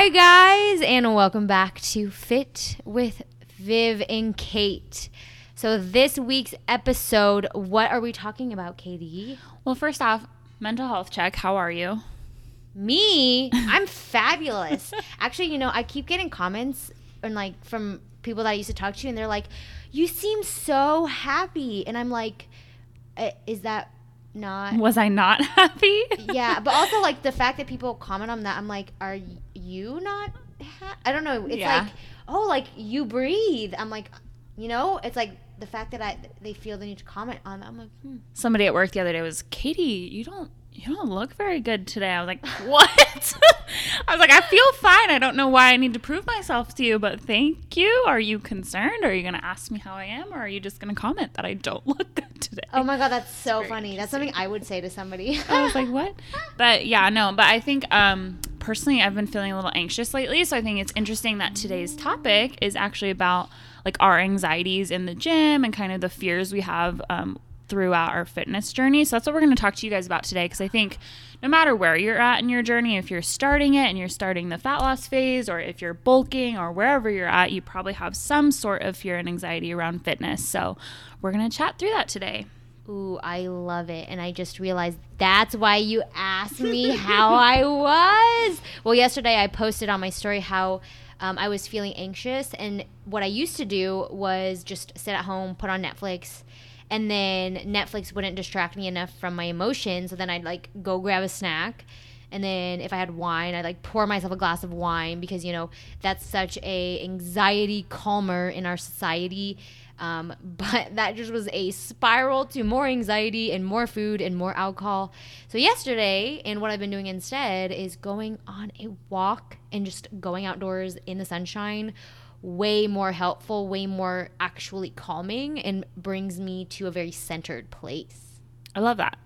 Hi, guys, and welcome back to Fit with Viv and Kate. So, this week's episode, what are we talking about, Katie? Well, first off, mental health check. How are you? Me, I'm fabulous. Actually, you know, I keep getting comments and like from people that I used to talk to, and they're like, "You seem so happy," and I'm like, "Uh, "Is that not?" Was I not happy? yeah, but also like the fact that people comment on that, I'm like, "Are you not?" Ha-? I don't know. It's Yeah. like, oh, like you breathe. I'm like, you know, it's like the fact that I they feel the need to comment on that. I'm like, hmm. Somebody at work the other day was, Katie, you don't you don't look very good today. I was like, what? I was like, I feel fine. I don't know why I need to prove myself to you, but thank you. Are you concerned? Are you going to ask me how I am, or are you just going to comment that I don't look good today? oh my god, that's so Very funny. That's something I would say to somebody. I was like, what? But yeah, no, but I think um, personally, I've been feeling a little anxious lately. So I think it's interesting that today's topic is actually about like our anxieties in the gym and kind of the fears we have um, throughout our fitness journey. So that's what we're going to talk to you guys about today. Because I think no matter where you're at in your journey, if you're starting it and you're starting the fat loss phase, or if you're bulking, or wherever you're at, you probably have some sort of fear and anxiety around fitness. So we're going to chat through that today. Ooh, I love it. And I just realized that's why you asked me how I was. Well, yesterday I posted on my story how um, I was feeling anxious. And what I used to do was just sit at home, put on Netflix, and then Netflix wouldn't distract me enough from my emotions. So then I'd like go grab a snack. And then if I had wine, I'd like pour myself a glass of wine because you know that's such a anxiety calmer in our society. Um, but that just was a spiral to more anxiety and more food and more alcohol. So yesterday, and what I've been doing instead is going on a walk and just going outdoors in the sunshine. Way more helpful, way more actually calming, and brings me to a very centered place. I love that.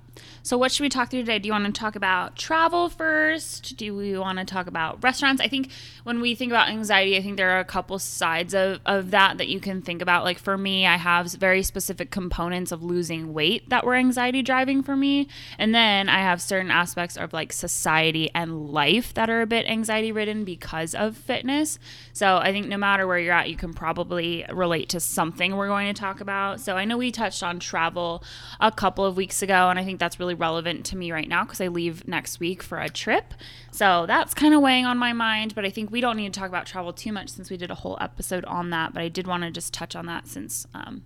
So, what should we talk through today? Do you want to talk about travel first? Do we want to talk about restaurants? I think when we think about anxiety, I think there are a couple sides of, of that that you can think about. Like for me, I have very specific components of losing weight that were anxiety driving for me. And then I have certain aspects of like society and life that are a bit anxiety ridden because of fitness. So, I think no matter where you're at, you can probably relate to something we're going to talk about. So, I know we touched on travel a couple of weeks ago, and I think that's really relevant to me right now because I leave next week for a trip. So that's kind of weighing on my mind, but I think we don't need to talk about travel too much since we did a whole episode on that. But I did want to just touch on that since um,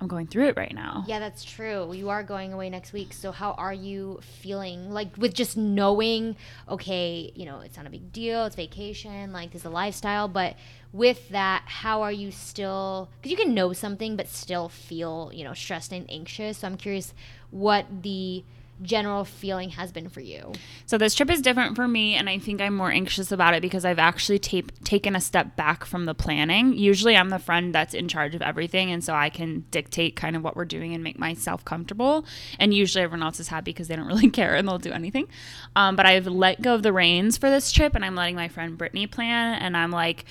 I'm going through it right now. Yeah, that's true. You are going away next week. So how are you feeling? Like with just knowing, okay, you know, it's not a big deal. It's vacation. Like this is a lifestyle. But with that, how are you still? Because you can know something, but still feel, you know, stressed and anxious. So I'm curious what the general feeling has been for you. So this trip is different for me, and I think I'm more anxious about it because I've actually tape, taken a step back from the planning. Usually, I'm the friend that's in charge of everything, and so I can dictate kind of what we're doing and make myself comfortable. And usually, everyone else is happy because they don't really care and they'll do anything. Um, but I've let go of the reins for this trip, and I'm letting my friend Brittany plan, and I'm like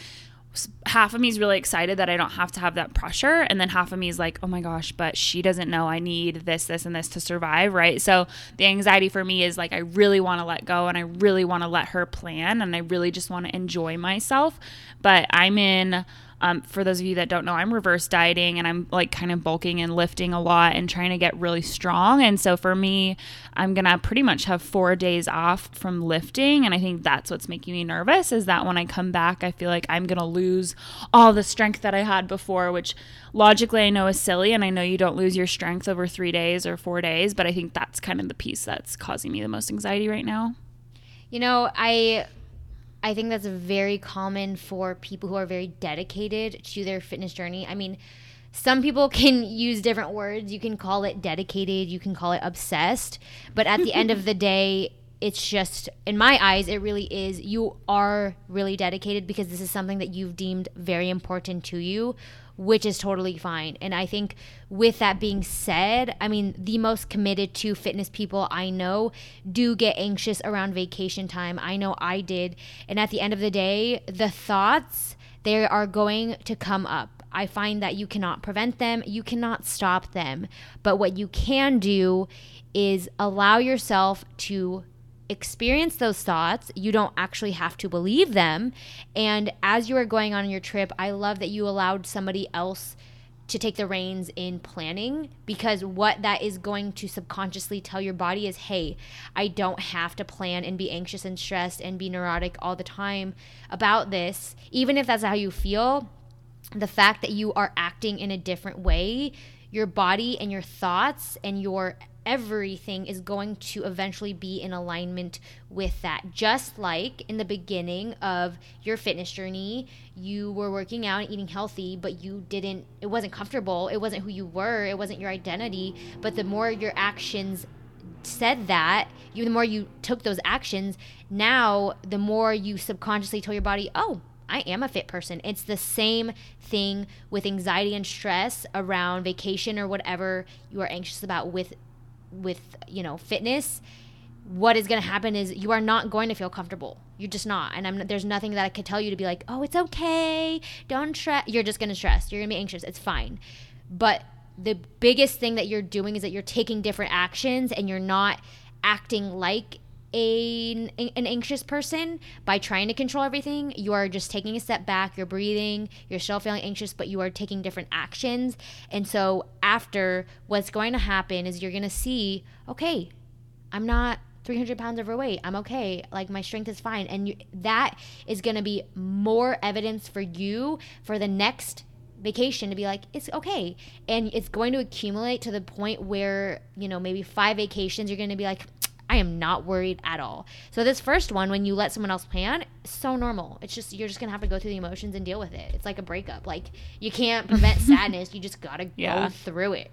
half of me is really excited that I don't have to have that pressure. And then half of me is like, oh my gosh, but she doesn't know I need this, this, and this to survive. Right. So the anxiety for me is like, I really want to let go and I really want to let her plan and I really just want to enjoy myself. But I'm in Um, for those of you that don't know, I'm reverse dieting and I'm like kind of bulking and lifting a lot and trying to get really strong. And so for me, I'm gonna pretty much have four days off from lifting. And I think that's what's making me nervous is that when I come back, I feel like I'm gonna lose all the strength that I had before, which logically I know is silly. And I know you don't lose your strength over three days or four days, but I think that's kind of the piece that's causing me the most anxiety right now. You know, I I think that's very common for people who are very dedicated to their fitness journey. I mean, some people can use different words. You can call it dedicated, you can call it obsessed, but at the end of the day, it's just in my eyes it really is you are really dedicated because this is something that you've deemed very important to you which is totally fine. And i think with that being said i mean the most committed to fitness people i know do get anxious around vacation time. I know i did. And at the end of the day the thoughts they are going to come up. I find that you cannot prevent them, you cannot stop them. But what you can do is allow yourself to experience those thoughts. You don't actually have to believe them. And as you are going on your trip, I love that you allowed somebody else to take the reins in planning because what that is going to subconsciously tell your body is hey, I don't have to plan and be anxious and stressed and be neurotic all the time about this. Even if that's how you feel, the fact that you are acting in a different way, your body and your thoughts and your everything is going to eventually be in alignment with that. Just like in the beginning of your fitness journey, you were working out and eating healthy, but you didn't, it wasn't comfortable. It wasn't who you were. It wasn't your identity. But the more your actions said that, you the more you took those actions, now the more you subconsciously tell your body, oh, I am a fit person. It's the same thing with anxiety and stress around vacation or whatever you are anxious about with with you know fitness what is going to happen is you are not going to feel comfortable. You're just not. And I'm, there's nothing that i could tell you to be like oh it's okay. Don't stress you're just going to stress. You're going to be anxious. It's fine. But the biggest thing that you're doing is that you're taking different actions and you're not acting like a, an anxious person by trying to control everything. You are just taking a step back, you're breathing, you're still feeling anxious, but you are taking different actions. And so, after what's going to happen is you're going to see, okay, I'm not 300 pounds overweight. I'm okay. Like my strength is fine. And you, that is going to be more evidence for you for the next vacation to be like it's okay and it's going to accumulate to the point where you know maybe five vacations you're going to be like am not worried at all. So this first one, when you let someone else plan, so normal. It's just you're just gonna have to go through the emotions and deal with it. It's like a breakup. Like you can't prevent sadness. You just gotta yeah. go through it.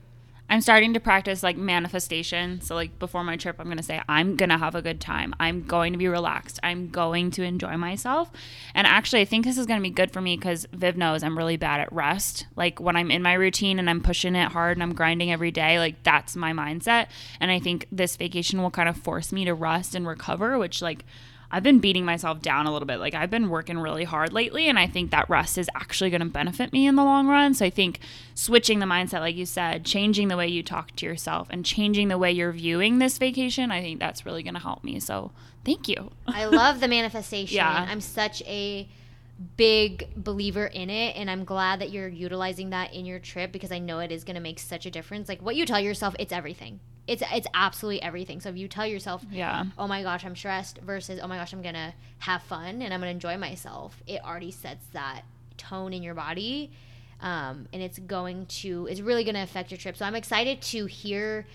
I'm starting to practice like manifestation. So like before my trip, I'm going to say I'm going to have a good time. I'm going to be relaxed. I'm going to enjoy myself. And actually, I think this is going to be good for me cuz Viv knows I'm really bad at rest. Like when I'm in my routine and I'm pushing it hard and I'm grinding every day, like that's my mindset. And I think this vacation will kind of force me to rest and recover, which like I've been beating myself down a little bit. Like I've been working really hard lately, and I think that rest is actually going to benefit me in the long run. So I think switching the mindset, like you said, changing the way you talk to yourself and changing the way you're viewing this vacation, I think that's really going to help me. So thank you. I love the manifestation. Yeah. I'm such a big believer in it and I'm glad that you're utilizing that in your trip because I know it is going to make such a difference. Like what you tell yourself, it's everything it's it's absolutely everything. So if you tell yourself, yeah, oh my gosh, I'm stressed versus oh my gosh, I'm gonna have fun and I'm gonna enjoy myself, it already sets that tone in your body, um, and it's going to it's really gonna affect your trip. So I'm excited to hear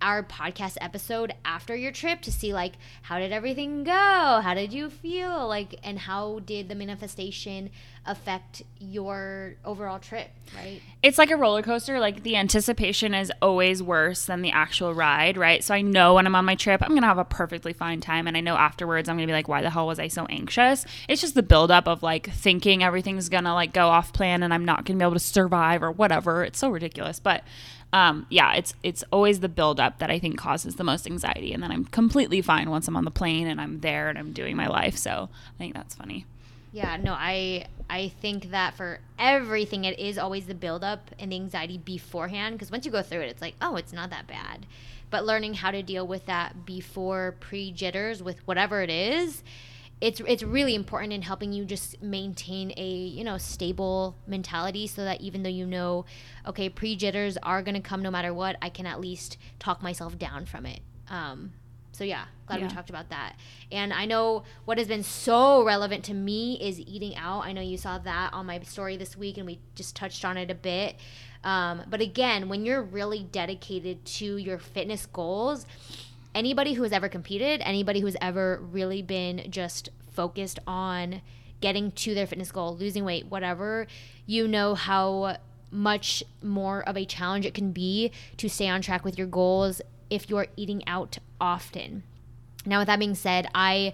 our podcast episode after your trip to see like how did everything go? How did you feel? Like and how did the manifestation affect your overall trip right? It's like a roller coaster. Like the anticipation is always worse than the actual ride right? So i know when i'm on my trip i'm gonna have a perfectly fine time. And i know afterwards i'm gonna be like why the hell was i so anxious? It's just the buildup of like thinking everything's gonna like go off plan and i'm not gonna be able to survive or whatever. It's so ridiculous. But um, yeah, it's it's always the buildup that I think causes the most anxiety, and then I'm completely fine once I'm on the plane and I'm there and I'm doing my life. So I think that's funny. Yeah, no, I I think that for everything, it is always the buildup and the anxiety beforehand. Because once you go through it, it's like, oh, it's not that bad. But learning how to deal with that before pre jitters with whatever it is it's it's really important in helping you just maintain a you know stable mentality so that even though you know okay pre jitters are going to come no matter what i can at least talk myself down from it. Um, so yeah glad yeah. we talked about that. And i know what has been so relevant to me is eating out. I know you saw that on my story this week and we just touched on it a bit. Um, but again when you're really dedicated to your fitness goals anybody who has ever competed, anybody who's ever really been just focused on getting to their fitness goal, losing weight, whatever, you know how much more of a challenge it can be to stay on track with your goals if you're eating out often. Now, with that being said, I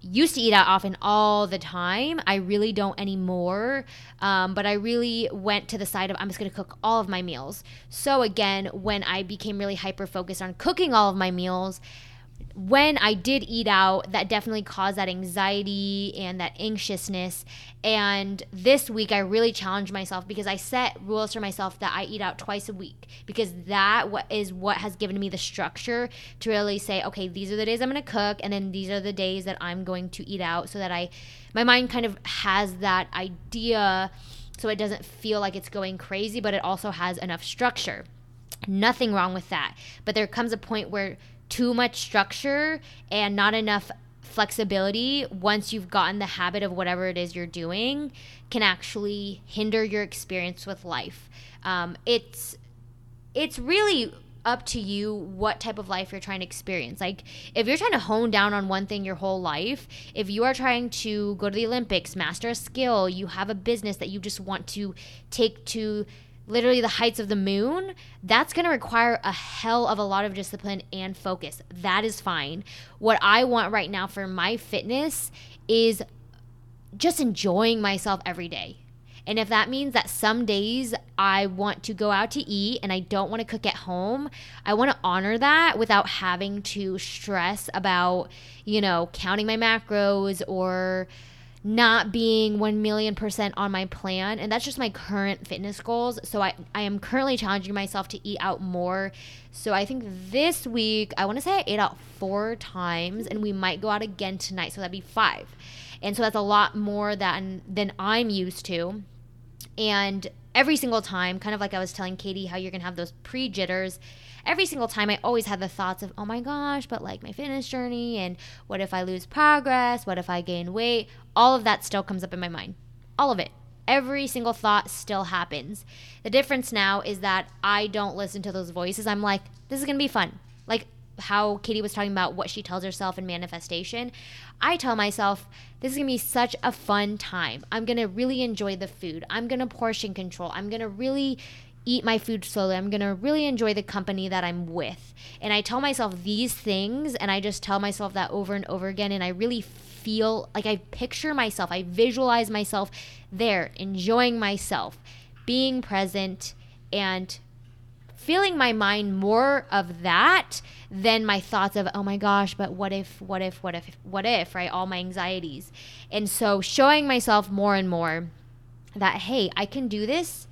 used to eat out often all the time. I really don't anymore. Um, but I really went to the side of I'm just going to cook all of my meals. So again, when I became really hyper focused on cooking all of my meals, when I did eat out, that definitely caused that anxiety and that anxiousness. And this week, I really challenged myself because I set rules for myself that I eat out twice a week because that is what has given me the structure to really say, okay, these are the days I'm going to cook, and then these are the days that I'm going to eat out, so that I, my mind kind of has that idea, so it doesn't feel like it's going crazy, but it also has enough structure. Nothing wrong with that, but there comes a point where too much structure and not enough flexibility once you've gotten the habit of whatever it is you're doing can actually hinder your experience with life um, it's it's really up to you what type of life you're trying to experience. Like, if you're trying to hone down on one thing your whole life, if you are trying to go to the Olympics, master a skill, you have a business that you just want to take to literally the heights of the moon, that's going to require a hell of a lot of discipline and focus. That is fine. What I want right now for my fitness is just enjoying myself every day. And if that means that some days I want to go out to eat and I don't want to cook at home, I want to honor that without having to stress about, you know, counting my macros or not being 1 million percent on my plan and that's just my current fitness goals. So I, I am currently challenging myself to eat out more. So i think this week i want to say i ate out four times and we might go out again tonight so that'd be five. And so that's a lot more than than i'm used to. And every single time kind of like i was telling katie how you're gonna have those pre jitters every single time I always had the thoughts of, oh my gosh, but like my fitness journey and what if I lose progress? What if I gain weight? All of that still comes up in my mind. All of it. Every single thought still happens. The difference now is that I don't listen to those voices. I'm like, this is going to be fun. Like how Katie was talking about what she tells herself in manifestation. I tell myself, this is gonna be such a fun time. I'm gonna really enjoy the food. I'm gonna portion control. I'm gonna really eat my food slowly. I'm going to really enjoy the company that I'm with. And I tell myself these things and I just tell myself that over and over again and I really feel like I picture myself, I visualize myself there enjoying myself, being present and filling my mind more of that than my thoughts of oh my gosh but what if what if what if what if right all my anxieties and so showing myself more and more that hey i can do this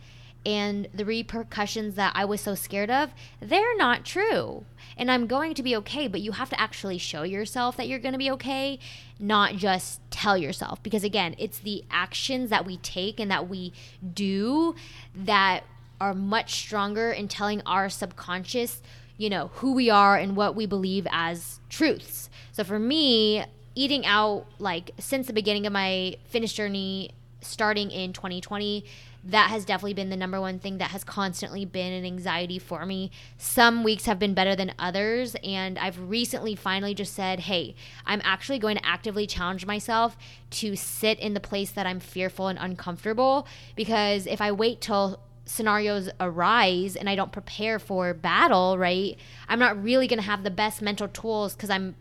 and the repercussions that I was so scared of, they're not true. And I'm going to be okay, but you have to actually show yourself that you're going to be okay, not just tell yourself. Because again, it's the actions that we take and that we do that are much stronger in telling our subconscious, you know, who we are and what we believe as truths. So for me, eating out, like since the beginning of my fitness journey, starting in 2020, that has definitely been the number one thing that has constantly been an anxiety for me. Some weeks have been better than others, and I've recently finally just said, hey, I'm actually going to actively challenge myself to sit in the place that I'm fearful and uncomfortable because if I wait till scenarios arise and I don't prepare for battle, right, I'm not really going to have the best mental tools because I'm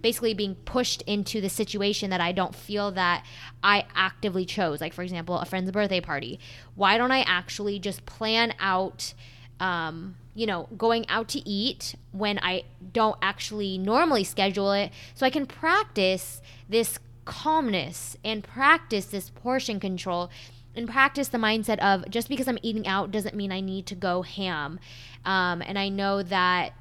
basically being pushed into the situation that I don't feel that I actively chose. Like, for example, a friend's birthday party. Why don't I actually just plan out, um, you know, going out to eat when I don't actually normally schedule it so I can practice this calmness and practice this portion control and practice the mindset of just because I'm eating out doesn't mean I need to go ham. Um, and I know that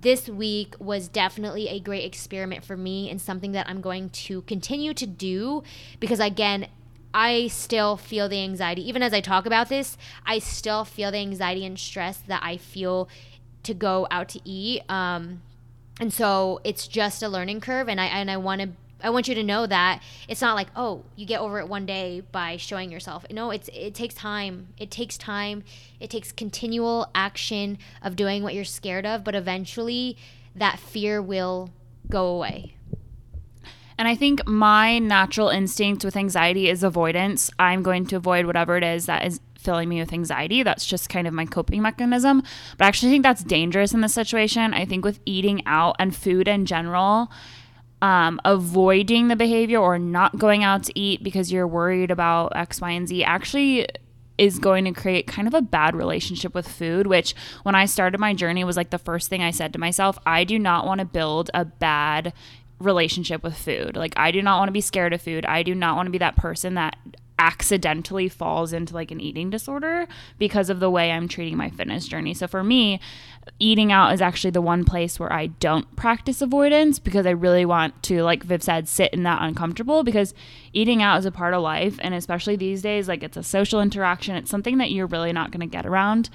this week was definitely a great experiment for me and something that I'm going to continue to do because, again, I still feel the anxiety. Even as I talk about this, I still feel the anxiety and stress that I feel to go out to eat. Um, and so it's just a learning curve, and I and I want to I want you to know that it's not like, oh, you get over it one day by showing yourself. No, it's it takes time. It takes time. It takes continual action of doing what you're scared of, but eventually that fear will go away. And I think my natural instinct with anxiety is avoidance. I'm going to avoid whatever it is that is filling me with anxiety. That's just kind of my coping mechanism. But I actually think that's dangerous in this situation. I think with eating out and food in general, um, avoiding the behavior or not going out to eat because you're worried about X, Y, and Z actually is going to create kind of a bad relationship with food, which when I started my journey was like the first thing I said to myself, I do not want to build a bad relationship with food. Like I do not want to be scared of food. I do not want to be that person that accidentally falls into like an eating disorder because of the way I'm treating my fitness journey. So for me, eating out is actually the one place where I don't practice avoidance because I really want to, like Viv said, sit in that uncomfortable because eating out is a part of life. And especially these days, like it's a social interaction, it's something that you're really not going to get around.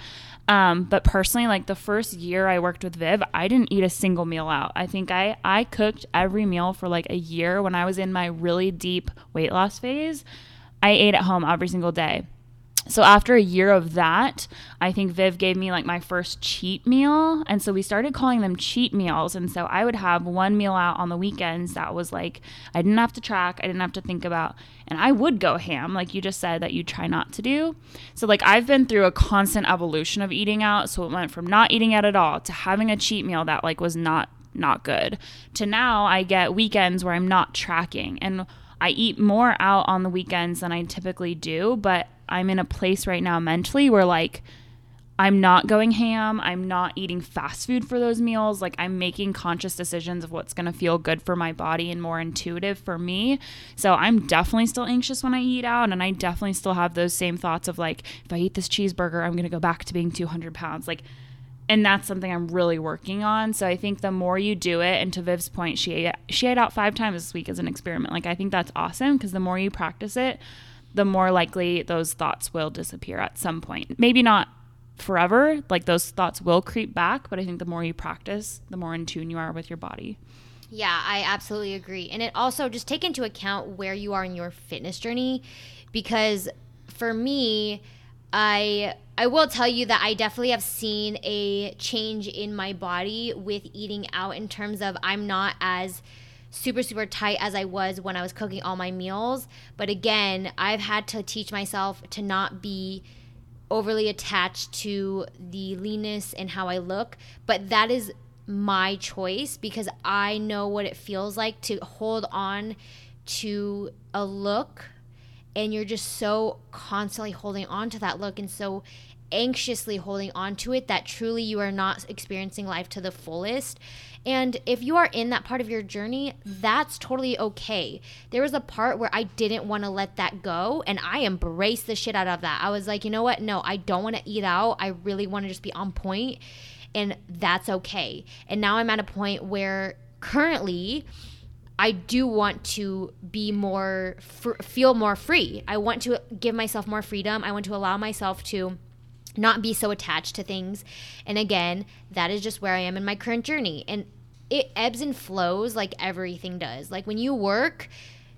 Um, but personally, like the first year I worked with Viv, I didn't eat a single meal out. I think I, I cooked every meal for like a year when I was in my really deep weight loss phase. I ate at home every single day so after a year of that, I think Viv gave me like my first cheat meal. And so we started calling them cheat meals. And so I would have one meal out on the weekends that was like, I didn't have to track, I didn't have to think about, and I would go ham, like you just said that you try not to do. So, like, I've been through a constant evolution of eating out. So it went from not eating out at all to having a cheat meal that like was not not good to now I get weekends where I'm not tracking and I eat more out on the weekends than I typically do, but I'm in a place right now mentally where like I'm not going ham. I'm not eating fast food for those meals. Like I'm making conscious decisions of what's going to feel good for my body and more intuitive for me. So I'm definitely still anxious when I eat out. And I definitely still have those same thoughts of like, if I eat this cheeseburger, I'm going to go back to being 200 pounds. Like, and that's something I'm really working on. So I think the more you do it, and to Viv's point, she she ate out five times this week as an experiment. Like I think that's awesome because the more you practice it, the more likely those thoughts will disappear at some point. Maybe not forever, like those thoughts will creep back, but I think the more you practice, the more in tune you are with your body. Yeah, I absolutely agree. And it also just take into account where you are in your fitness journey because for me, I I will tell you that I definitely have seen a change in my body with eating out in terms of I'm not as super super tight as I was when I was cooking all my meals. But again, I've had to teach myself to not be overly attached to the leanness and how I look, but that is my choice because I know what it feels like to hold on to a look and you're just so constantly holding on to that look and so anxiously holding on to it that truly you are not experiencing life to the fullest. And if you are in that part of your journey, that's totally okay. There was a part where I didn't want to let that go, and I embraced the shit out of that. I was like, you know what? No, I don't want to eat out. I really want to just be on point, and that's okay. And now I'm at a point where currently, I do want to be more, fr- feel more free. I want to give myself more freedom. I want to allow myself to not be so attached to things. And again, that is just where I am in my current journey. And it ebbs and flows like everything does. Like when you work,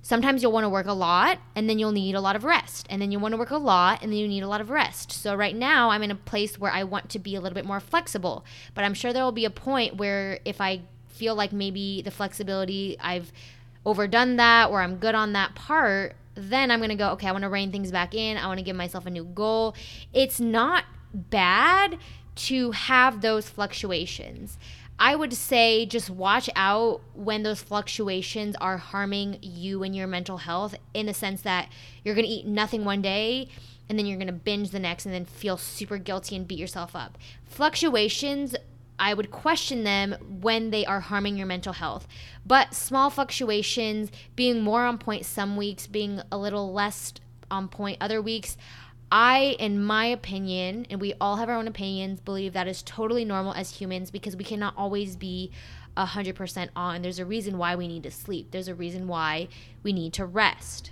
sometimes you'll want to work a lot and then you'll need a lot of rest. And then you want to work a lot and then you need a lot of rest. So right now, I'm in a place where I want to be a little bit more flexible. But I'm sure there will be a point where if I feel like maybe the flexibility I've overdone that or I'm good on that part, then I'm going to go, okay, I want to rein things back in. I want to give myself a new goal. It's not bad to have those fluctuations. I would say just watch out when those fluctuations are harming you and your mental health in the sense that you're going to eat nothing one day and then you're going to binge the next and then feel super guilty and beat yourself up. Fluctuations I would question them when they are harming your mental health. But small fluctuations, being more on point some weeks, being a little less on point other weeks, I, in my opinion, and we all have our own opinions, believe that is totally normal as humans because we cannot always be 100% on. There's a reason why we need to sleep, there's a reason why we need to rest.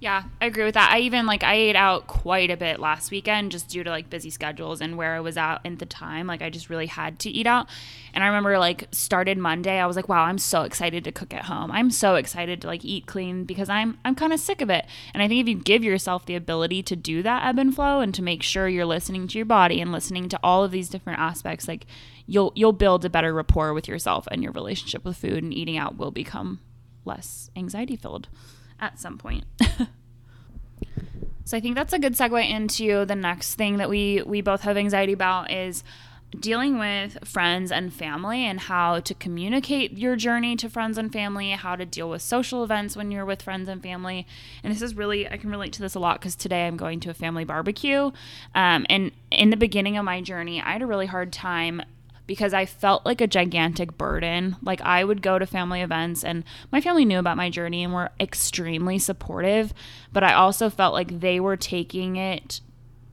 Yeah, I agree with that. I even like I ate out quite a bit last weekend just due to like busy schedules and where I was at at the time. Like I just really had to eat out. And I remember like started Monday, I was like, wow, I'm so excited to cook at home. I'm so excited to like eat clean because I'm I'm kind of sick of it. And I think if you give yourself the ability to do that ebb and flow and to make sure you're listening to your body and listening to all of these different aspects, like you'll you'll build a better rapport with yourself and your relationship with food and eating out will become less anxiety filled at some point. so I think that's a good segue into the next thing that we we both have anxiety about is dealing with friends and family and how to communicate your journey to friends and family, how to deal with social events when you're with friends and family. And this is really, I can relate to this a lot because today I'm going to a family barbecue. Um, and in the beginning of my journey, I had a really hard time because I felt like a gigantic burden. Like I would go to family events and my family knew about my journey and were extremely supportive, but I also felt like they were taking it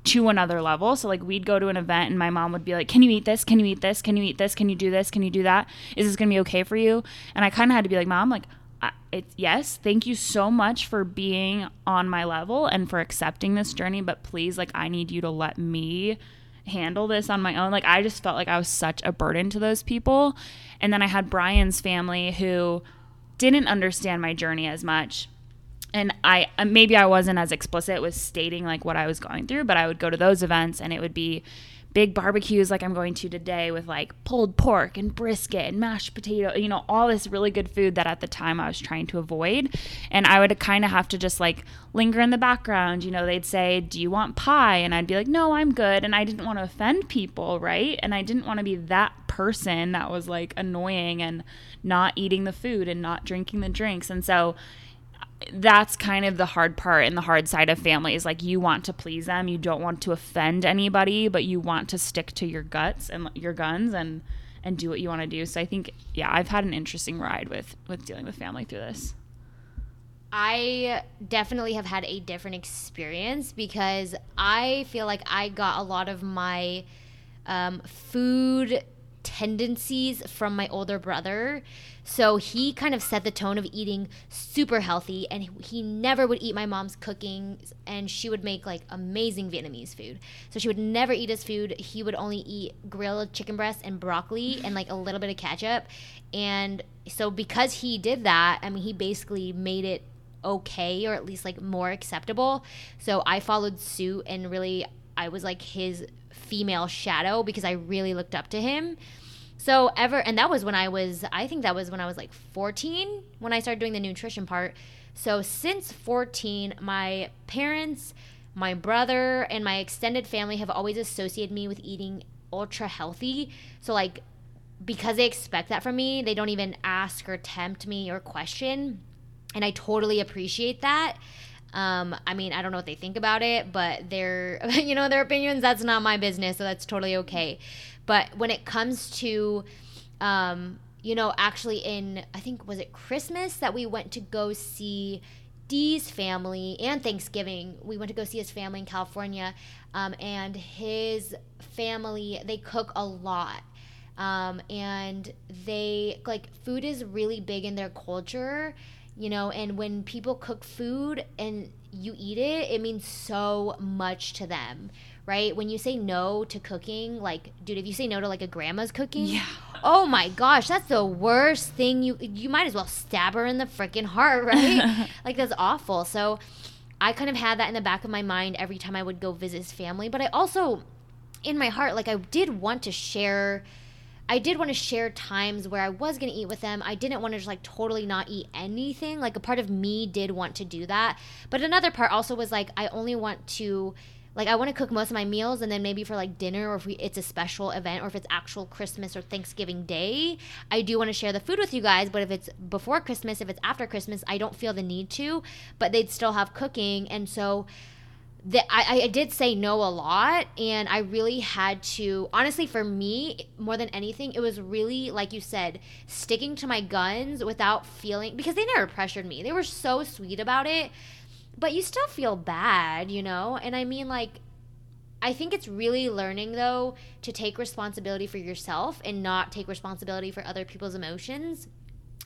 to another level. So like we'd go to an event and my mom would be like, "Can you eat this? Can you eat this? Can you eat this? Can you do this? Can you do that? Is this going to be okay for you?" And I kind of had to be like, "Mom, like it's yes, thank you so much for being on my level and for accepting this journey, but please like I need you to let me handle this on my own. Like I just felt like I was such a burden to those people. And then I had Brian's family who didn't understand my journey as much and I uh, maybe I wasn't as explicit with stating like what I was going through, but I would go to those events and it would be big barbecues like I'm going to today with like pulled pork and brisket and mashed potato, you know, all this really good food that at the time I was trying to avoid. And I would kind of have to just like linger in the background. You know, they'd say, Do you want pie? And I'd be like, No, I'm good. And I didn't want to offend people, right? And I didn't want to be that person that was like annoying and not eating the food and not drinking the drinks. And so, that's kind of the hard part and the hard side of families. Like you want to please them, you don't want to offend anybody, but you want to stick to your guts and your guns and and do what you want to do. So I think yeah, I've had an interesting ride with with dealing with family through this. I definitely have had a different experience because I feel like I got a lot of my um, food tendencies from my older brother. So he kind of set the tone of eating super healthy, and he never would eat my mom's cooking, and she would make like amazing Vietnamese food. So she would never eat his food. He would only eat grilled chicken breast and broccoli and like a little bit of ketchup. And so because he did that, I mean, he basically made it okay or at least like more acceptable. So I followed suit and really I was like his female shadow because I really looked up to him. So ever and that was when I was I think that was when I was like 14 when I started doing the nutrition part. So since 14 my parents, my brother and my extended family have always associated me with eating ultra healthy. So like because they expect that from me, they don't even ask or tempt me or question. And I totally appreciate that. Um, I mean, I don't know what they think about it, but their, you know, their opinions, that's not my business. So that's totally okay. But when it comes to, um, you know, actually in, I think, was it Christmas that we went to go see Dee's family and Thanksgiving. We went to go see his family in California. Um, and his family, they cook a lot. Um, and they, like, food is really big in their culture, you know, and when people cook food and you eat it, it means so much to them, right? When you say no to cooking, like, dude, if you say no to like a grandma's cooking, yeah. oh my gosh, that's the worst thing. You you might as well stab her in the freaking heart, right? like that's awful. So I kind of had that in the back of my mind every time I would go visit his family, but I also in my heart like I did want to share I did want to share times where I was going to eat with them. I didn't want to just like totally not eat anything. Like a part of me did want to do that. But another part also was like I only want to like I want to cook most of my meals and then maybe for like dinner or if we, it's a special event or if it's actual Christmas or Thanksgiving day, I do want to share the food with you guys, but if it's before Christmas, if it's after Christmas, I don't feel the need to, but they'd still have cooking and so the, I, I did say no a lot and i really had to honestly for me more than anything it was really like you said sticking to my guns without feeling because they never pressured me they were so sweet about it but you still feel bad, you know? And I mean, like, I think it's really learning, though, to take responsibility for yourself and not take responsibility for other people's emotions.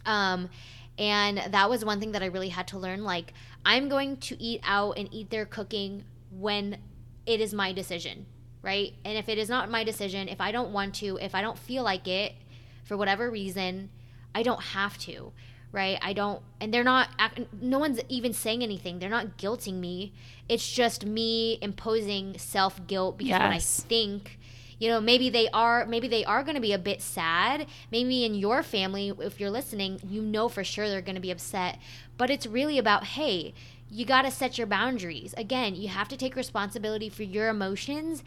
Um, and that was one thing that I really had to learn. Like, I'm going to eat out and eat their cooking when it is my decision, right? And if it is not my decision, if I don't want to, if I don't feel like it for whatever reason, I don't have to right? I don't, and they're not, no one's even saying anything. They're not guilting me. It's just me imposing self guilt because yes. when I think, you know, maybe they are, maybe they are going to be a bit sad. Maybe in your family, if you're listening, you know for sure they're going to be upset. But it's really about, hey, you got to set your boundaries. Again, you have to take responsibility for your emotions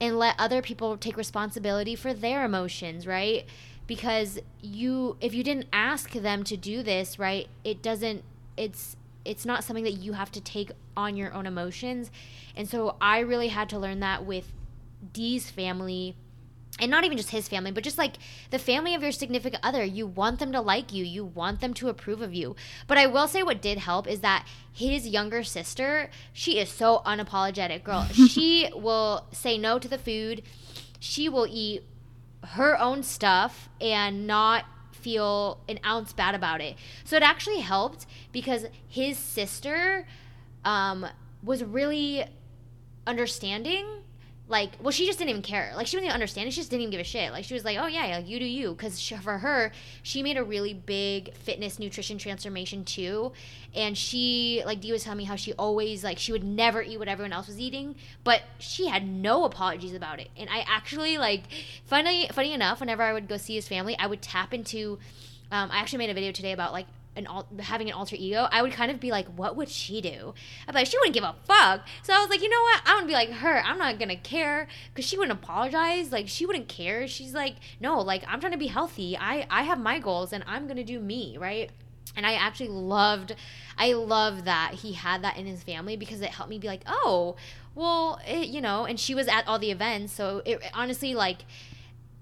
and let other people take responsibility for their emotions, right? Because you if you didn't ask them to do this, right? It doesn't it's it's not something that you have to take on your own emotions. And so I really had to learn that with Dee's family and not even just his family, but just like the family of your significant other. You want them to like you, you want them to approve of you. But I will say what did help is that his younger sister, she is so unapologetic, girl. she will say no to the food, she will eat her own stuff and not feel an ounce bad about it. So it actually helped because his sister um, was really understanding like well she just didn't even care. Like she didn't even understand. It she just didn't even give a shit. Like she was like oh yeah like you do you. Because for her she made a really big fitness nutrition transformation too. And she like dee was telling me how she always like she would never eat what everyone else was eating but she had no apologies about it. And i actually like funny funny enough whenever i would go see his family i would tap into um, i actually made a video today about like an al- having an alter ego, I would kind of be like, what would she do? Be like, she wouldn't give a fuck. So I was like, you know what? I'm gonna be like her. I'm not gonna care because she wouldn't apologize. Like she wouldn't care. She's like, no, like I'm trying to be healthy. I I have my goals and I'm gonna do me, right? And I actually loved, I love that he had that in his family because it helped me be like, oh, well, it, you know. And she was at all the events, so it honestly like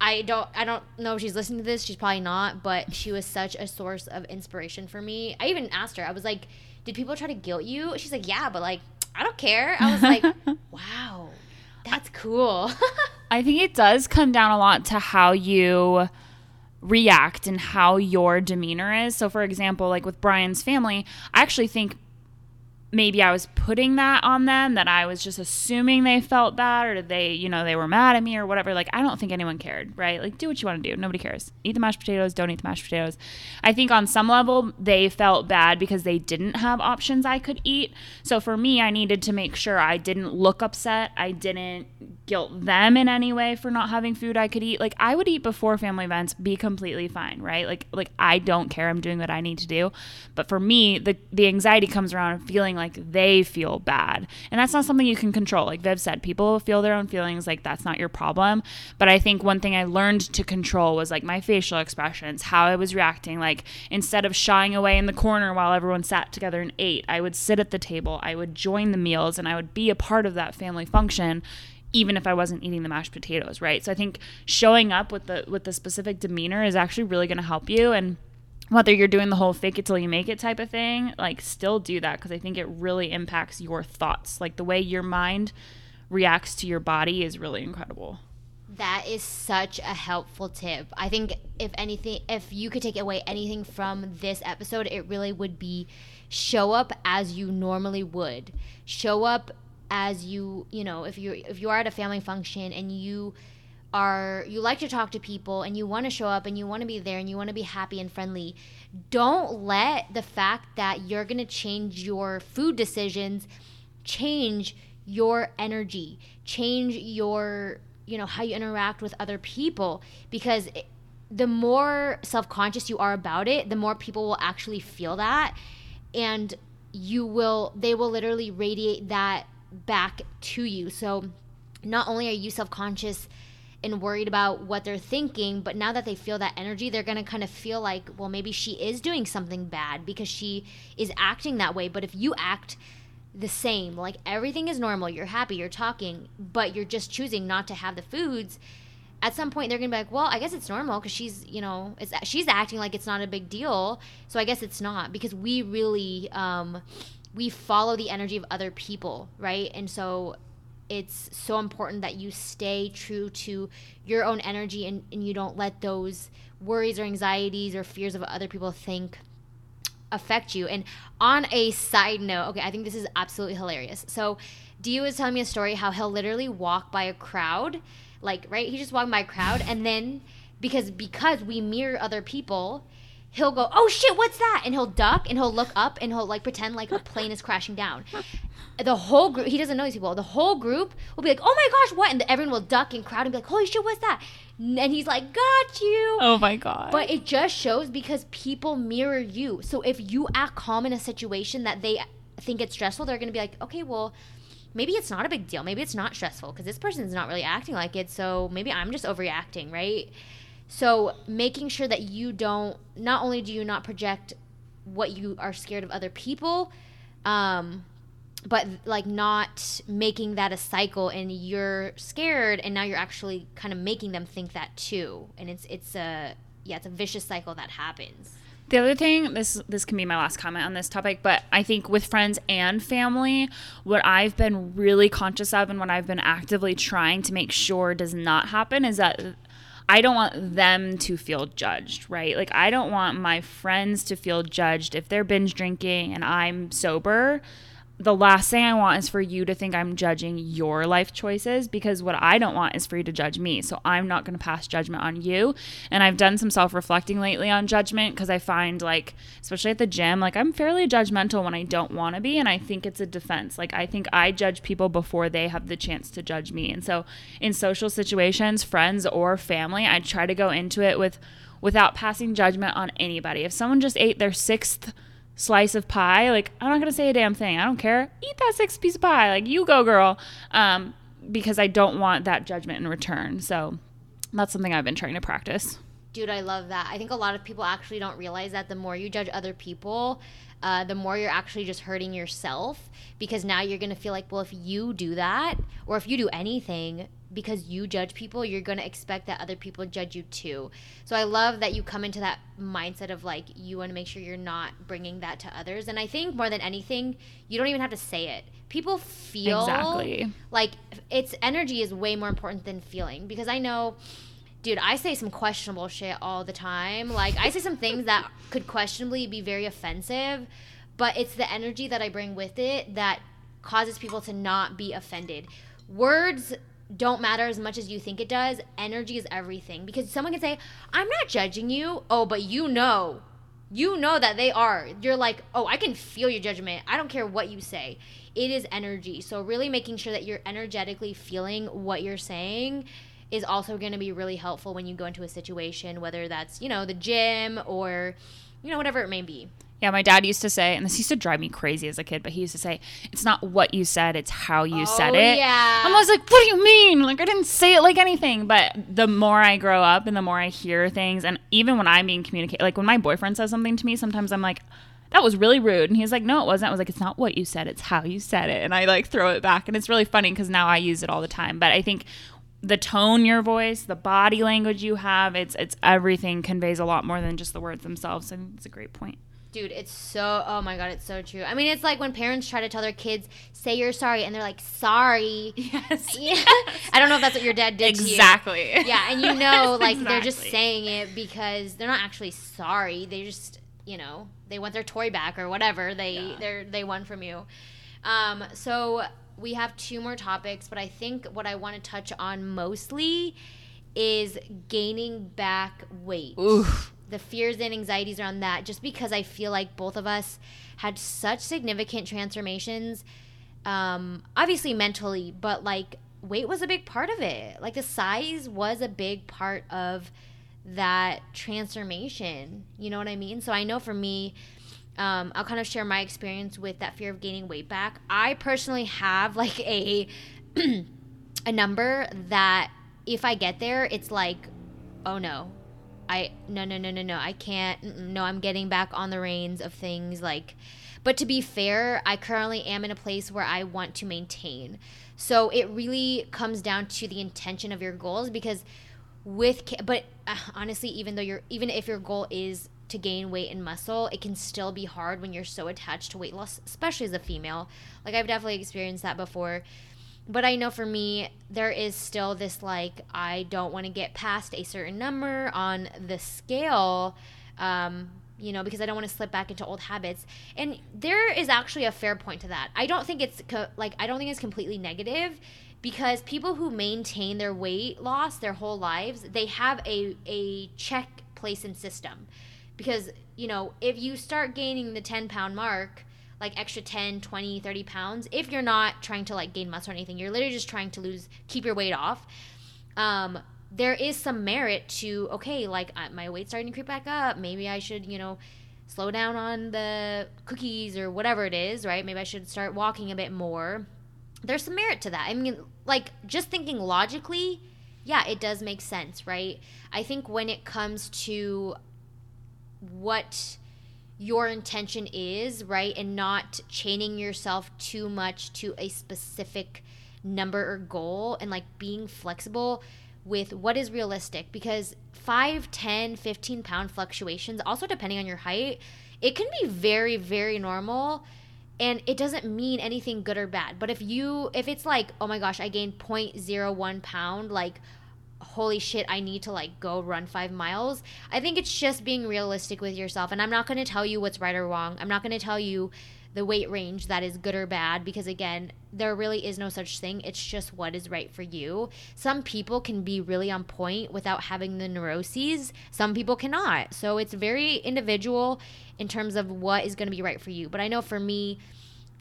I don't I don't know if she's listening to this. She's probably not, but she was such a source of inspiration for me. I even asked her. I was like, "Did people try to guilt you?" She's like, "Yeah, but like I don't care." I was like, "Wow. That's cool." I think it does come down a lot to how you react and how your demeanor is. So for example, like with Brian's family, I actually think maybe I was putting that on them that I was just assuming they felt bad or did they, you know, they were mad at me or whatever. Like, I don't think anyone cared, right? Like, do what you want to do. Nobody cares. Eat the mashed potatoes, don't eat the mashed potatoes. I think on some level, they felt bad because they didn't have options I could eat. So for me, I needed to make sure I didn't look upset. I didn't guilt them in any way for not having food I could eat. Like, I would eat before family events, be completely fine, right? Like, like I don't care. I'm doing what I need to do. But for me, the, the anxiety comes around feeling like they feel bad. And that's not something you can control. Like Viv said, people feel their own feelings. Like that's not your problem. But I think one thing I learned to control was like my facial expressions, how I was reacting. Like instead of shying away in the corner while everyone sat together and ate, I would sit at the table, I would join the meals, and I would be a part of that family function even if I wasn't eating the mashed potatoes, right? So I think showing up with the with the specific demeanor is actually really going to help you and whether you're doing the whole fake it till you make it type of thing, like still do that because I think it really impacts your thoughts. Like the way your mind reacts to your body is really incredible. That is such a helpful tip. I think if anything, if you could take away anything from this episode, it really would be show up as you normally would. Show up as you, you know, if you if you are at a family function and you are you like to talk to people and you want to show up and you want to be there and you want to be happy and friendly don't let the fact that you're going to change your food decisions change your energy change your you know how you interact with other people. Because the more self-conscious you are about it the more people will actually feel that and you will they will literally radiate that back to you so not only are you self-conscious and worried about what they're thinking. But now that they feel that energy, they're going to kind of feel like, well, maybe she is doing something bad because she is acting that way. But if you act the same, like everything is normal, you're happy, you're talking, but you're just choosing not to have the foods. At some point, they're gonna be like, "Well, I guess it's normal because she's, you know, it's she's acting like it's not a big deal, so I guess it's not." Because we really, um, we follow the energy of other people, right? And so it's so important that you stay true to your own energy and, and you don't let those worries or anxieties or fears of what other people think affect you. And on a side note, okay, I think this is absolutely hilarious. So Dio was telling me a story how he'll literally walk by a crowd, like right, he just walked by a crowd, and then because because we mirror other people, he'll go, "Oh shit, what's that?" and he'll duck and he'll look up and he'll like pretend like a plane is crashing down. The whole group, he doesn't know these people. The whole group will be like, "Oh my gosh, what?" and everyone will duck and crowd and be like, "Holy shit, what's that?" And he's like, "Got you." Oh my god. But it just shows because people mirror you. So if you act calm in a situation that they think it's stressful, they're gonna be like, "Okay, well." maybe it's not a big deal. Maybe it's not stressful because this person's not really acting like it. So maybe I'm just overreacting, right? So making sure that you don't, not only do you not project what you are scared of other people, um, but like not making that a cycle and you're scared and now you're actually kind of making them think that too. And it's it's a yeah it's a vicious cycle that happens. The other thing, this this can be my last comment on this topic, but I think with friends and family, what I've been really conscious of and what I've been actively trying to make sure does not happen is that I don't want them to feel judged, right? Like I don't want my friends to feel judged if they're binge drinking and I'm sober the last thing I want is for you to think I'm judging your life choices because what I don't want is for you to judge me. So I'm not going to pass judgment on you. And I've done some self reflecting lately on judgment because I find, like, especially at the gym, like, I'm fairly judgmental when I don't want to be. And I think it's a defense. Like, I think I judge people before they have the chance to judge me. And so in social situations, friends or family, I try to go into it with without passing judgment on anybody. If someone just ate their sixth, slice of pie, like I'm not gonna say a damn thing. I don't care. Eat that six piece of pie. Like you go, girl. Um, because I don't want that judgment in return. So that's something I've been trying to practice. Dude, I love that. I think a lot of people actually don't realize that the more you judge other people, uh, the more you're actually just hurting yourself because now you're going to feel like, well, if you do that or if you do anything, because you judge people, you're going to expect that other people judge you too. So I love that you come into that mindset of like, you want to make sure you're not bringing that to others. And I think more than anything, you don't even have to say it. People feel exactly like its energy is way more important than feeling because I know dude, I say some questionable shit all the time. Like I say some things that could questionably be very offensive, but it's the energy that I bring with it that causes people to not be offended. Words don't matter as much as you think it does. Energy is everything because someone can say, "I'm not judging you." Oh, but you know. You know that they are. You're like, "Oh, I can feel your judgment. I don't care what you say." It is energy. So really making sure that you're energetically feeling what you're saying is also going to be really helpful when you go into a situation whether that's, you know, the gym or you know whatever it may be. Yeah, my dad used to say, and this used to drive me crazy as a kid, but he used to say, it's not what you said, it's how you oh, said it. Yeah. I was like, what do you mean? Like, I didn't say it like anything. But the more I grow up and the more I hear things, and even when I'm being communicated, like when my boyfriend says something to me, sometimes I'm like, that was really rude. And he's like, no, it wasn't. I was like, it's not what you said, it's how you said it. And I like throw it back. And it's really funny because now I use it all the time. But I think the tone your voice the body language you have it's it's everything conveys a lot more than just the words themselves and it's a great point Dude, it's so oh my god, it's so true. I mean, it's like when parents try to tell their kids, "Say you're sorry," and they're like, "Sorry." Yes. Yeah. I don't know if that's what your dad did exactly. Yeah, and you know, like exactly. they're just saying it because they're not actually sorry. They just, you know, they want their toy back or whatever they yeah. they they won from you. Um, so we have two more topics, but I think what I want to touch on mostly is gaining back weight. Oof the fears and anxieties around that just because I feel like both of us had such significant transformations um obviously mentally but like weight was a big part of it. Like the size was a big part of that transformation. You know what i mean? So i know for me um, i'll kind of share my experience with that fear of gaining weight back. I personally have like a a number that if i get there it's like oh no I no no no no no I can't no I'm getting back on the reins of things like but to be fair I currently am in a place where I want to maintain. So it really comes down to the intention of your goals because with but uh, honestly even though you're even if your goal is to gain weight and muscle it can still be hard when you're so attached to weight loss especially as a female. Like I've definitely experienced that before but I know for me, there is still this like, I don't want to get past a certain number on the scale, um, you know, because I don't want to slip back into old habits. And there is actually a fair point to that. I don't think it's co- like, I don't think it's completely negative because people who maintain their weight loss their whole lives, they have a, a check place and system. Because, you know, if you start gaining the 10 pound mark, like extra 10 20 30 pounds if you're not trying to like gain muscle or anything you're literally just trying to lose keep your weight off um there is some merit to okay like my weight's starting to creep back up maybe i should you know slow down on the cookies or whatever it is right maybe i should start walking a bit more there's some merit to that. I mean, like just thinking logically, yeah, it does make sense, right? I think when it comes to what your intention is, right, and not chaining yourself too much to a specific number or goal and like being flexible with what is realistic. Because 5 10 15 pound fluctuations also depending on your height it can be very very normal and it doesn't mean anything good or bad. But if you if it's like oh my gosh i gained 0.01 pound like holy shit i need to like go run five miles. I think it's just being realistic with yourself and i'm not going to tell you what's right or wrong. I'm not going to tell you the weight range that is good or bad because again there really is no such thing. It's just what is right for you. Some people can be really on point without having the neuroses. Some people cannot. So it's very individual in terms of what is going to be right for you. But i know for me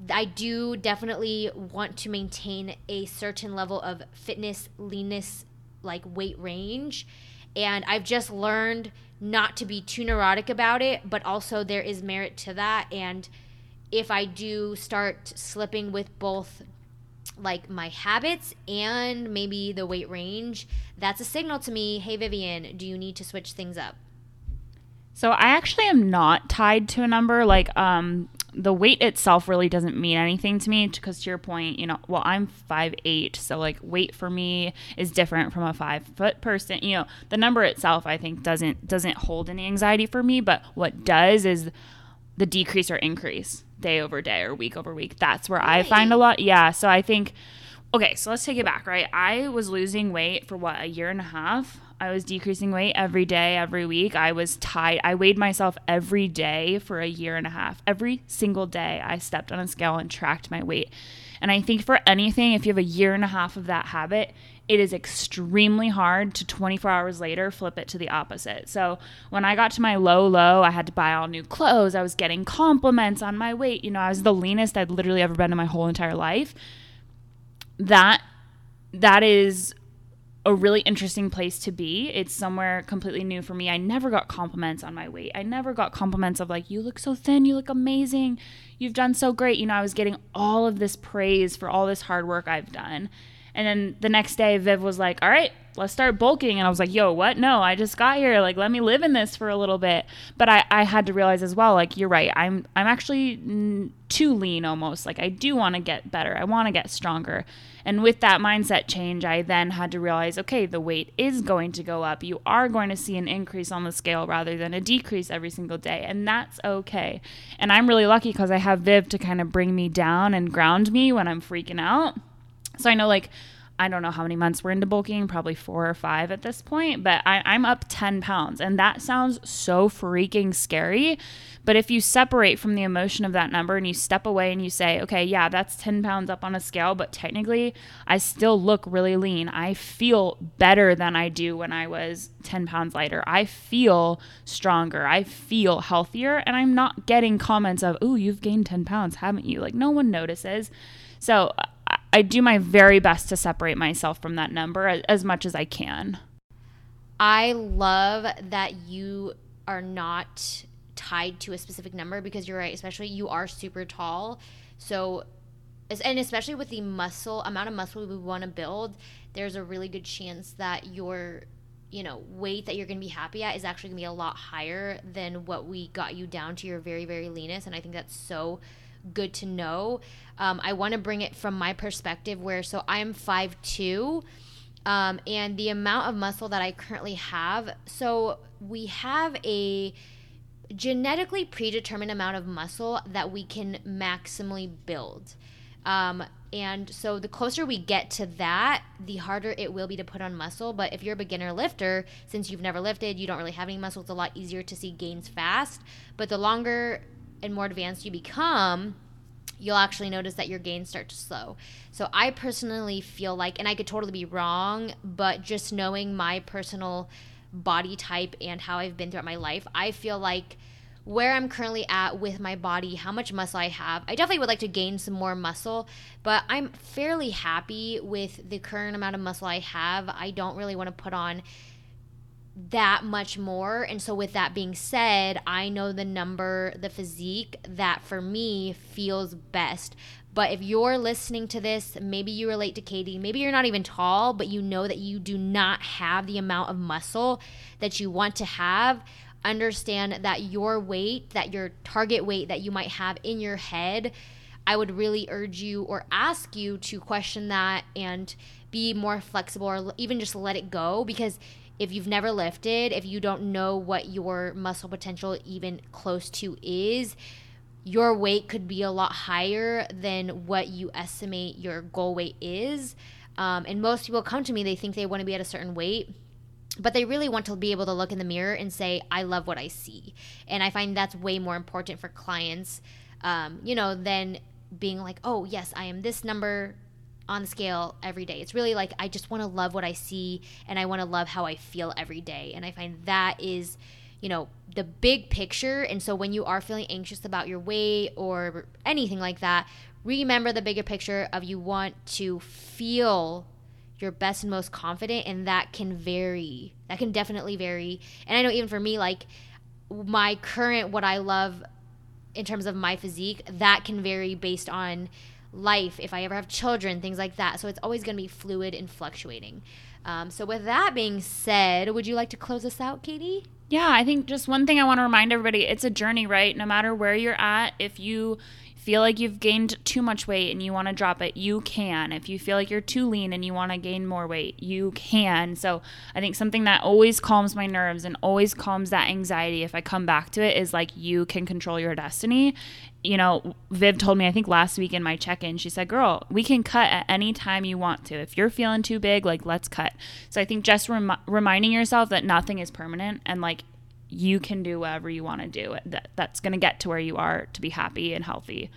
I do definitely want to maintain a certain level of fitness, leanness, like weight range. And I've just learned not to be too neurotic about it, but also there is merit to that. And if I do start slipping with both like my habits and maybe the weight range, that's a signal to me, hey Vivian, do you need to switch things up? So I actually am not tied to a number. Like um the weight itself really doesn't mean anything to me because to your point, you know, well I'm five eight, so like weight for me is different from a five foot person. You know, the number itself I think doesn't doesn't hold any anxiety for me, but what does is the decrease or increase day over day or week over week. That's where I find a lot. Yeah. So I think, okay, so let's take it back, right? I was losing weight for what, a year and a half? I was decreasing weight every day, every week. I was tied. I weighed myself every day for a year and a half. Every single day, I stepped on a scale and tracked my weight. And I think for anything, if you have a year and a half of that habit, it is extremely hard to 24 hours later flip it to the opposite. So when I got to my low low, I had to buy all new clothes. I was getting compliments on my weight. You know, I was the leanest I'd literally ever been in my whole entire life. That that is a really interesting place to be. It's somewhere completely new for me. I never got compliments on my weight. I never got compliments of like, you look so thin, you look amazing, you've done so great. You know, I was getting all of this praise for all this hard work I've done. And then the next day, Viv was like, all right, let's start bulking. And I was like, yo, what? No, I just got here. Like, let me live in this for a little bit. But I, I had to realize as well, like, you're right. I'm, I'm actually too lean almost. Like, I do want to get better. I want to get stronger. And with that mindset change, I then had to realize, okay, the weight is going to go up. You are going to see an increase on the scale rather than a decrease every single day. And that's okay. And I'm really lucky because I have Viv to kind of bring me down and ground me when I'm freaking out so I know like I don't know how many months we're into bulking, probably four or five at this point, but I, am up 10 pounds. And that sounds so freaking scary. But if you separate from the emotion of that number and you step away and you say, okay, yeah, that's 10 pounds up on a scale, but technically I still look really lean. I feel better than I do when I was 10 pounds lighter. I feel stronger. I feel healthier. And I'm not getting comments of, oh, you've gained 10 pounds, haven't you? Like, no one notices. So I do my very best to separate myself from that number as, as much as I can. I love that you are not tied to a specific number because you're right, especially you are super tall. So, and especially with the muscle amount of muscle we want to build, there's a really good chance that your you know weight that you're going to be happy at is actually going to be a lot higher than what we got you down to your very very leanest and i think that's so good to know. Um, I want to bring it from my perspective where so I'm 5'2 um, and the amount of muscle that I currently have. So we have a genetically predetermined amount of muscle that we can maximally build. Um, and so the closer we get to that, the harder it will be to put on muscle. But if you're a beginner lifter, since you've never lifted, you don't really have any muscle, it's a lot easier to see gains fast. But the longer and more advanced you become, you'll actually notice that your gains start to slow. So I personally feel like, and I could totally be wrong, but just knowing my personal body type and how I've been throughout my life, I feel like where I'm currently at with my body, how much muscle I have. I definitely would like to gain some more muscle, but I'm fairly happy with the current amount of muscle I have. I don't really want to put on that much more. And so, with that being said, I know the number, the physique that for me feels best. But if you're listening to this, maybe you relate to Katie, maybe you're not even tall, but you know that you do not have the amount of muscle that you want to have. Understand that your weight, that your target weight that you might have in your head, I would really urge you or ask you to question that and be more flexible or even just let it go because if you've never lifted, if you don't know what your muscle potential even close to is, your weight could be a lot higher than what you estimate your goal weight is. Um, and most people come to me, they think they want to be at a certain weight, but they really want to be able to look in the mirror and say, I love what I see. And I find that's way more important for clients, um, you know, than being like, oh, yes, I am this number on the scale every day. It's really like I just want to love what I see and I want to love how I feel every day. And I find that is, you know, the big picture. And so when you are feeling anxious about your weight or anything like that, remember the bigger picture of you want to feel your best and most confident and that can vary. That can definitely vary. And I know even for me like my current what I love in terms of my physique, that can vary based on life, if I ever have children, things like that. So it's always going to be fluid and fluctuating. Um, so, with that being said, would you like to close us out, Katie? Yeah, I think just one thing I want to remind everybody it's a journey, right? No matter where you're at, if you feel like you've gained too much weight and you want to drop it, you can. If you feel like you're too lean and you want to gain more weight, you can. So I think something that always calms my nerves and always calms that anxiety if I come back to it is like you can control your destiny. You know, Viv told me, I think last week in my check in, she said, Girl, we can cut at any time you want to. If you're feeling too big, like, let's cut. So I think just rem- reminding yourself that nothing is permanent and like you can do whatever you want to do that that's going to get to where you are to be happy and healthy.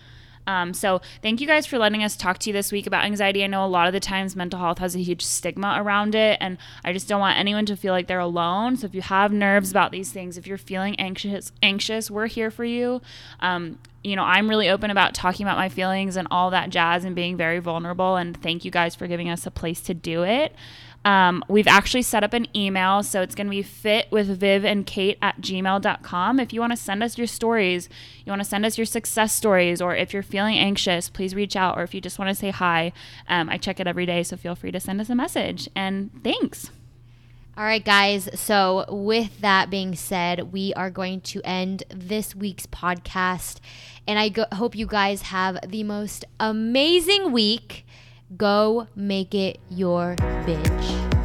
Um, so thank you guys for letting us talk to you this week about anxiety. I know a lot of the times mental health has a huge stigma around it and i just don't want anyone to feel like they're alone. So if you have nerves about these things if you're feeling anxious anxious we're here for you. Um, you know i'm really open about talking about my feelings and all that jazz and being very vulnerable and thank you guys for giving us a place to do it um, we've actually set up an email, so it's going to be fit with Viv and Kate at gmail.com. If you want to send us your stories, you want to send us your success stories, or if you're feeling anxious, please reach out. Or if you just want to say hi, um, I check it every day, so feel free to send us a message. And thanks. All right, guys. So, with that being said, we are going to end this week's podcast. And I go- hope you guys have the most amazing week. Go make it your bitch.